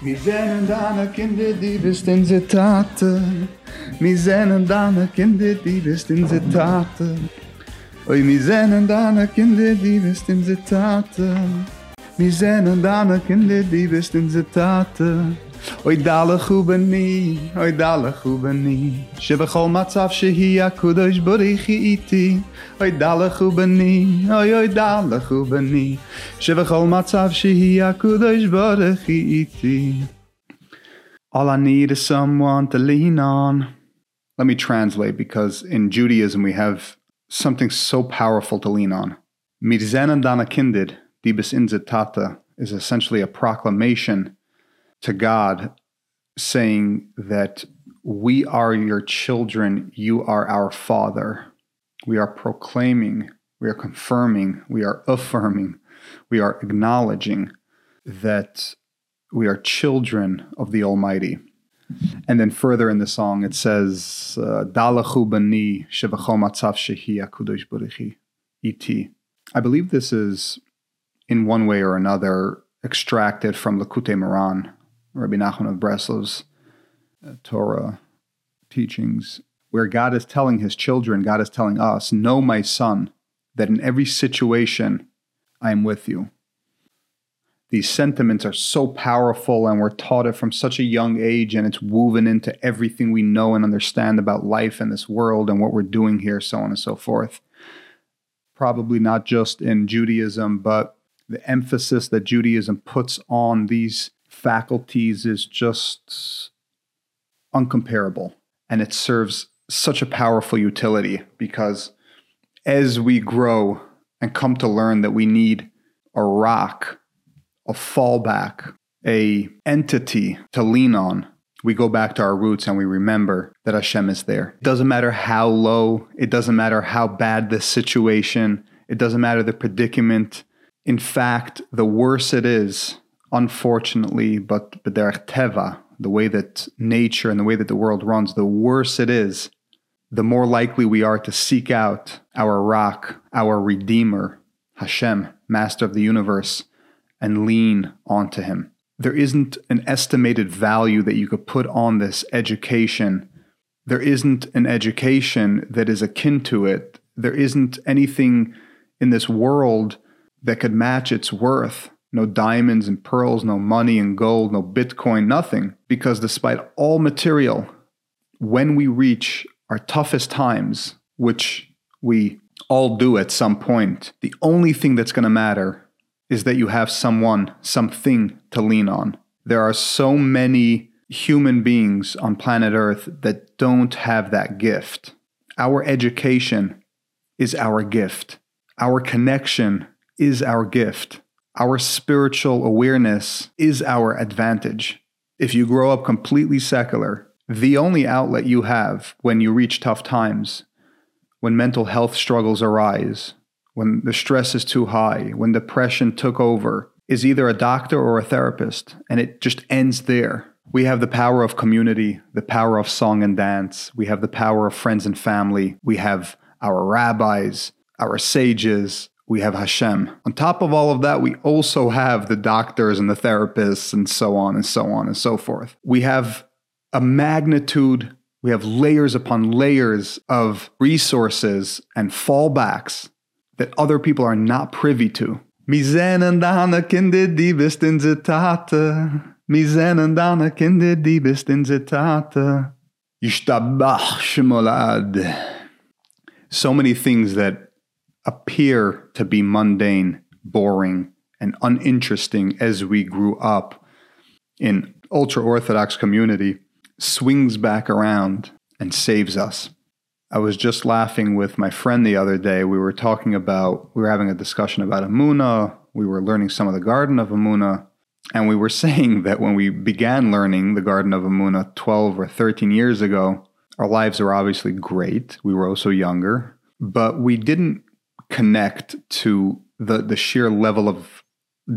Mi zenen deine Kinder, die bist in se Tate. Mi zenen deine Kinder, die bist in se Tate. Oi, mi zenen deine Kinder, die bist in se Tate. Mi zenen deine Kinder, die bist in se Tate. אוי דאלך ובני, אוי דאלך ובני שבכל מצב שהיא הקודש בריחי איתי אוי דאלך ובני, אוי אוי דאלך ובני שבכל מצב שהיא הקודש בריחי איתי All I need is someone to lean on. Let me translate because in Judaism we have something so powerful to lean on. Mir zenen dana kinded, dibes inzetata, is essentially a proclamation to God saying that we are your children, you are our father. We are proclaiming, we are confirming, we are affirming, we are acknowledging that we are children of the Almighty. And then further in the song, it says, uh, Dalachu bani iti. I believe this is, in one way or another, extracted from Likutei Moharan, Rabbi Nachman of Breslov's uh, Torah teachings, where God is telling his children, God is telling us, Know my son, that in every situation I am with you. These sentiments are so powerful, and we're taught it from such a young age, and it's woven into everything we know and understand about life in this world and what we're doing here, so on and so forth. Probably not just in Judaism, but the emphasis that Judaism puts on these faculties is just uncomparable. And it serves such a powerful utility because as we grow and come to learn that we need a rock, a fallback, a entity to lean on, we go back to our roots and we remember that Hashem is there. It doesn't matter how low, it doesn't matter how bad the situation, it doesn't matter the predicament. In fact, the worse it is, unfortunately, but b'derech teva, the way that nature and the way that the world runs, the worse it is, the more likely we are to seek out our rock, our redeemer, Hashem, master of the universe, and lean onto him. There isn't an estimated value that you could put on this education. There isn't an education that is akin to it. There isn't anything in this world that could match its worth no diamonds and pearls, no money and gold, no Bitcoin, nothing. Because despite all material, when we reach our toughest times, which we all do at some point, the only thing that's going to matter is that you have someone, something to lean on. There are so many human beings on planet Earth that don't have that gift. Our education is our gift. Our connection is our gift our spiritual awareness is our advantage. If you grow up completely secular, the only outlet you have when you reach tough times, when mental health struggles arise, when the stress is too high, when depression took over, is either a doctor or a therapist, and it just ends there. We have the power of community, the power of song and dance, we have the power of friends and family, we have our rabbis, our sages, we have Hashem. On top of all of that, we also have the doctors and the therapists and so on and so on and so forth. We have a magnitude, we have layers upon layers of resources and fallbacks that other people are not privy to. So many things that appear to be mundane, boring, and uninteresting as we grew up in ultra orthodox community swings back around and saves us. I was just laughing with my friend the other day. We were talking about, we were having a discussion about Emuna. We were learning some of the Garden of Emuna. And we were saying that when we began learning the Garden of Emuna 12 or 13 years ago, our lives were obviously great. We were also younger, but we didn't connect to the, the sheer level of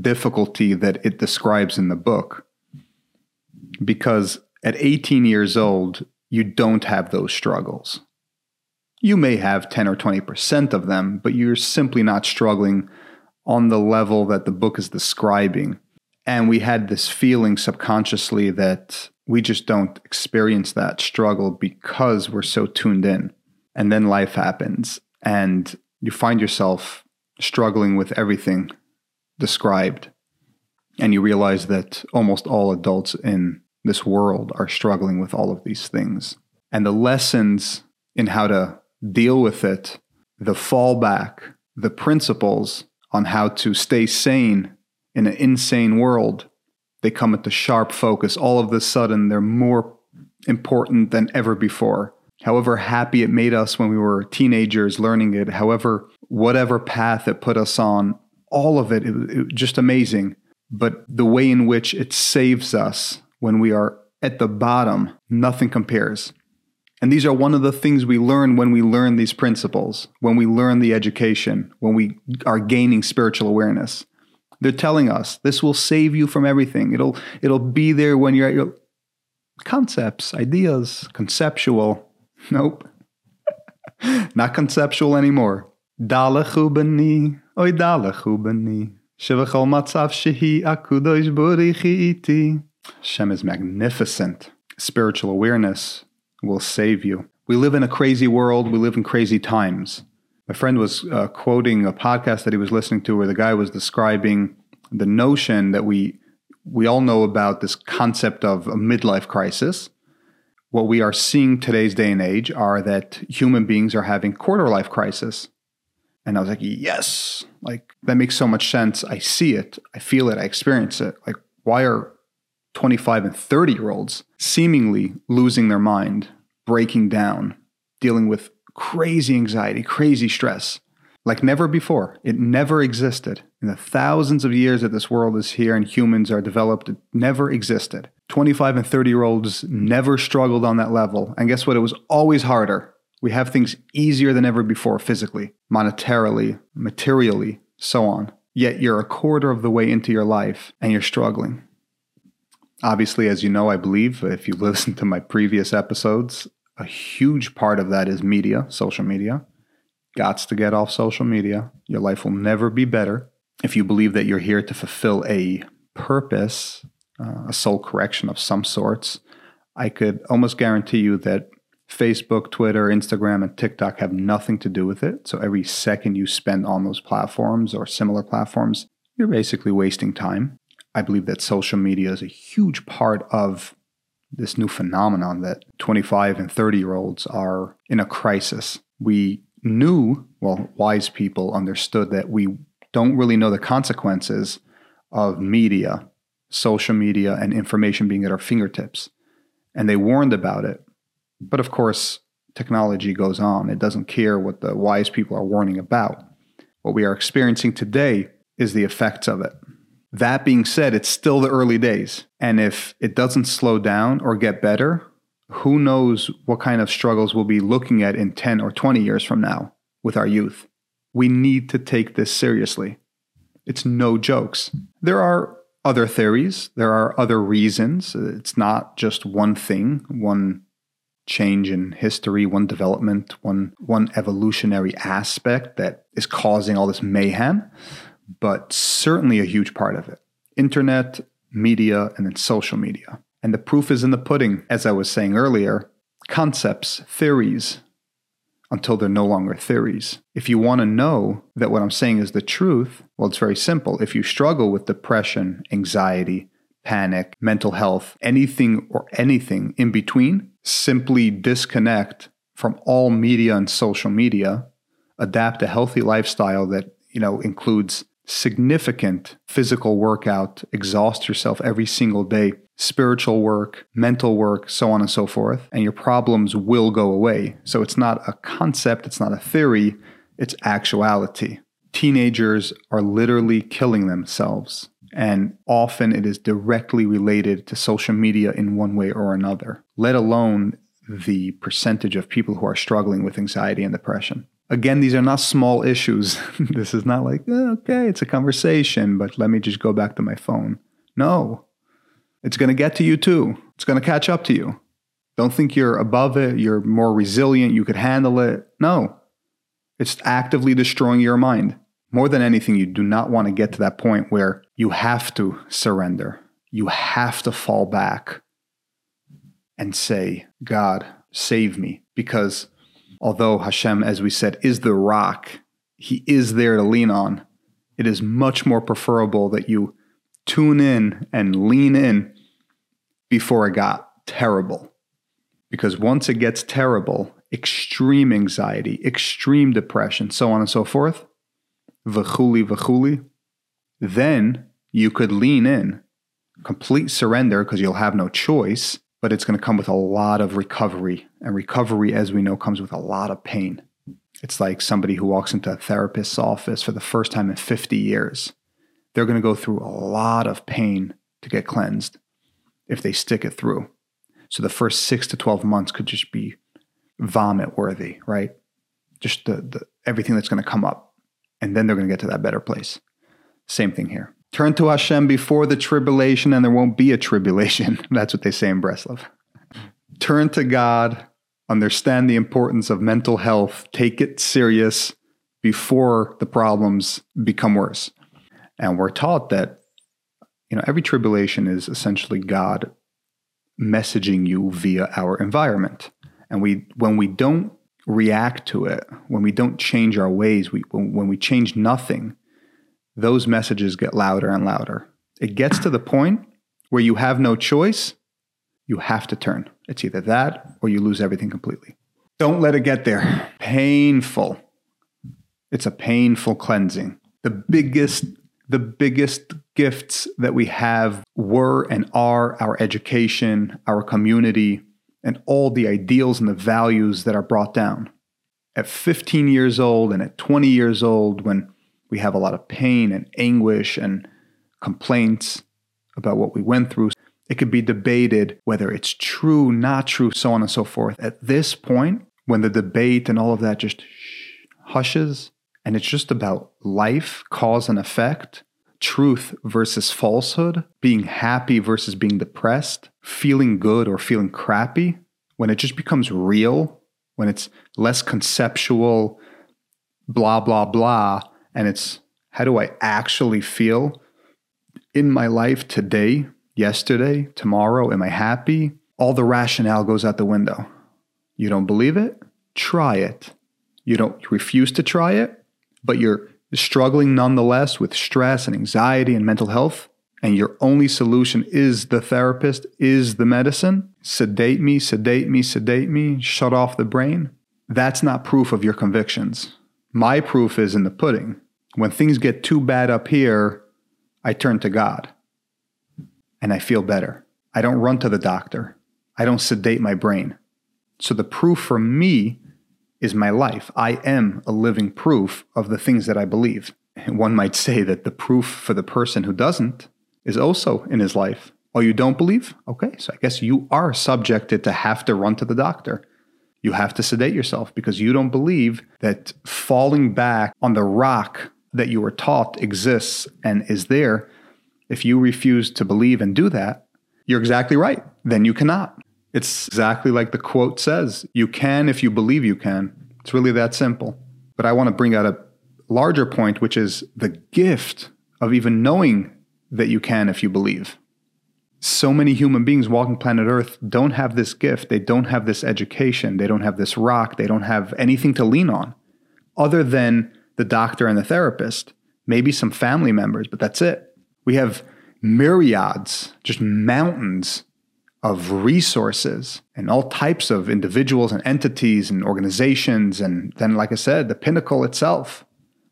difficulty that it describes in the book. Because at 18 years old, you don't have those struggles. You may have 10 or 20% of them, but you're simply not struggling on the level that the book is describing. And we had this feeling subconsciously that we just don't experience that struggle because we're so tuned in. And then life happens, and you find yourself struggling with everything described. And you realize that almost all adults in this world are struggling with all of these things. And the lessons in how to deal with it, the fallback, the principles on how to stay sane in an insane world, they come into sharp focus. All of a sudden, they're more important than ever before. However happy it made us when we were teenagers learning it, however, whatever path it put us on, all of it, it, it just amazing. But the way in which it saves us when we are at the bottom, nothing compares. And these are one of the things we learn when we learn these principles, when we learn the education, when we are gaining spiritual awareness. They're telling us this will save you from everything. It'll it'll be there when you're at your concepts, ideas, conceptual. Nope. Not conceptual anymore. Dalechu bani, oy dalechu bani. Shevachol matzav shehi akudosh burichi iti. Shem is magnificent. Spiritual awareness will save you. We live in a crazy world. We live in crazy times. My friend was uh, quoting a podcast that he was listening to where the guy was describing the notion that we we all know about this concept of a midlife crisis. What we are seeing today's day and age are that human beings are having quarter life crisis. And I was like, yes, like that makes so much sense. I see it, I feel it, I experience it. Like, why are 25 and 30 year olds seemingly losing their mind, breaking down, dealing with crazy anxiety, crazy stress, like never before. It never existed. In the thousands of years that this world is here and humans are developed, it never existed. 25 and 30 year olds never struggled on that level. And guess what? It was always harder. We have things easier than ever before physically, monetarily, materially, so on. Yet you're a quarter of the way into your life and you're struggling. Obviously, as you know, I believe, if you listen to my previous episodes, a huge part of that is media, social media. Gots to get off social media. Your life will never be better. If you believe that you're here to fulfill a purpose, uh, a soul correction of some sorts, I could almost guarantee you that Facebook, Twitter, Instagram, and TikTok have nothing to do with it. So every second you spend on those platforms or similar platforms, you're basically wasting time. I believe that social media is a huge part of this new phenomenon that 25 and 30 year olds are in a crisis. We knew, well, wise people understood that we don't really know the consequences of media, social media, and information being at our fingertips. And they warned about it. But of course, technology goes on. It doesn't care what the wise people are warning about. What we are experiencing today is the effects of it. That being said, it's still the early days. And if it doesn't slow down or get better, who knows what kind of struggles we'll be looking at in 10 or 20 years from now with our youth. We need to take this seriously. It's no jokes. There are other theories, there are other reasons. It's not just one thing, one change in history, one development, one one evolutionary aspect that is causing all this mayhem but certainly a huge part of it. Internet, media, and then social media. And the proof is in the pudding, as I was saying earlier concepts, theories, until they're no longer theories. If you want to know that what I'm saying is the truth, well, it's very simple. If you struggle with depression, anxiety, panic, mental health, anything or anything in between, simply disconnect from all media and social media, adapt a healthy lifestyle that, you know, includes significant physical workout, exhaust yourself every single day, spiritual work, mental work, so on and so forth, and your problems will go away. So it's not a concept, it's not a theory, it's actuality. Teenagers are literally killing themselves. And often it is directly related to social media in one way or another, let alone the percentage of people who are struggling with anxiety and depression. Again, these are not small issues. this is not like, eh, okay, it's a conversation, but let me just go back to my phone. No, it's going to get to you too. It's going to catch up to you. Don't think you're above it, you're more resilient, you could handle it. No, it's actively destroying your mind. More than anything, you do not want to get to that point where you have to surrender. You have to fall back and say, God, save me. Because although Hashem, as we said, is the rock, He is there to lean on, it is much more preferable that you tune in and lean in before it got terrible. Because once it gets terrible, extreme anxiety, extreme depression, so on and so forth, vachuli vachuli, then you could lean in, complete surrender because you'll have no choice, but it's going to come with a lot of recovery. And recovery, as we know, comes with a lot of pain. It's like somebody who walks into a therapist's office for the first time in 50 years. They're going to go through a lot of pain to get cleansed if they stick it through. So the first six to 12 months could just be vomit worthy, right? Just the, the everything that's going to come up. And then they're going to get to that better place. Same thing here. Turn to Hashem before the tribulation, and there won't be a tribulation. That's what they say in Breslov. Turn to God, understand the importance of mental health, take it serious before the problems become worse. And we're taught that you know every tribulation is essentially God messaging you via our environment. And we when we don't react to it, when we don't change our ways, we when, when we change nothing, those messages get louder and louder. It gets to the point where you have no choice, you have to turn. It's either that or you lose everything completely. Don't let it get there. Painful. It's a painful cleansing. The biggest the biggest gifts that we have were and are our education, our community, and all the ideals and the values that are brought down. At 15 years old and at 20 years old, when we have a lot of pain and anguish and complaints about what we went through, it could be debated whether it's true, not true, so on and so forth. At this point, when the debate and all of that just hushes, and it's just about life, cause and effect, truth versus falsehood, being happy versus being depressed, feeling good or feeling crappy, when it just becomes real, when it's less conceptual, blah, blah, blah, and it's how do I actually feel in my life today, yesterday, tomorrow? Am I happy? All the rationale goes out the window. You don't believe it? Try it. You don't refuse to try it? But you're struggling nonetheless with stress and anxiety and mental health, and your only solution is the therapist, is the medicine, sedate me, sedate me, sedate me, shut off the brain, that's not proof of your convictions. My proof is in the pudding. When things get too bad up here, I turn to God and I feel better. I don't run to the doctor. I don't sedate my brain. So the proof for me is my life. I am a living proof of the things that I believe. One might say that the proof for the person who doesn't is also in his life. Oh, you don't believe? Okay, so I guess you are subjected to have to run to the doctor. You have to sedate yourself because you don't believe that falling back on the rock that you were taught exists and is there. If you refuse to believe and do that, you're exactly right. Then you cannot. It's exactly like the quote says you can if you believe you can. It's really that simple. But I want to bring out a larger point, which is the gift of even knowing that you can if you believe. So many human beings walking planet Earth don't have this gift. They don't have this education. They don't have this rock. They don't have anything to lean on other than the doctor and the therapist, maybe some family members, but that's it. We have myriads, just mountains of resources and all types of individuals and entities and organizations. And then, like I said, the pinnacle itself,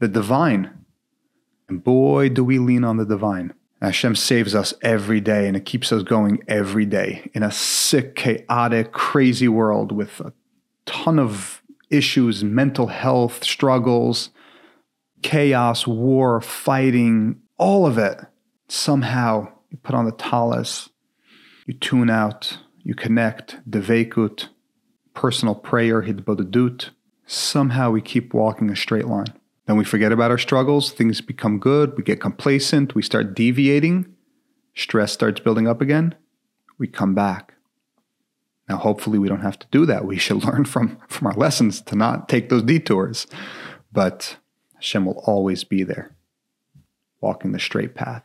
the divine. And boy, do we lean on the divine. Hashem saves us every day and it keeps us going every day in a sick, chaotic, crazy world with a ton of issues, mental health struggles, chaos, war, fighting, all of it. Somehow you put on the talis you tune out, you connect, devekut, personal prayer, hitbodedut. Somehow we keep walking a straight line. Then we forget about our struggles, things become good, we get complacent, we start deviating, stress starts building up again, we come back. Now, hopefully, we don't have to do that. We should learn from, from our lessons to not take those detours. But Hashem will always be there, walking the straight path.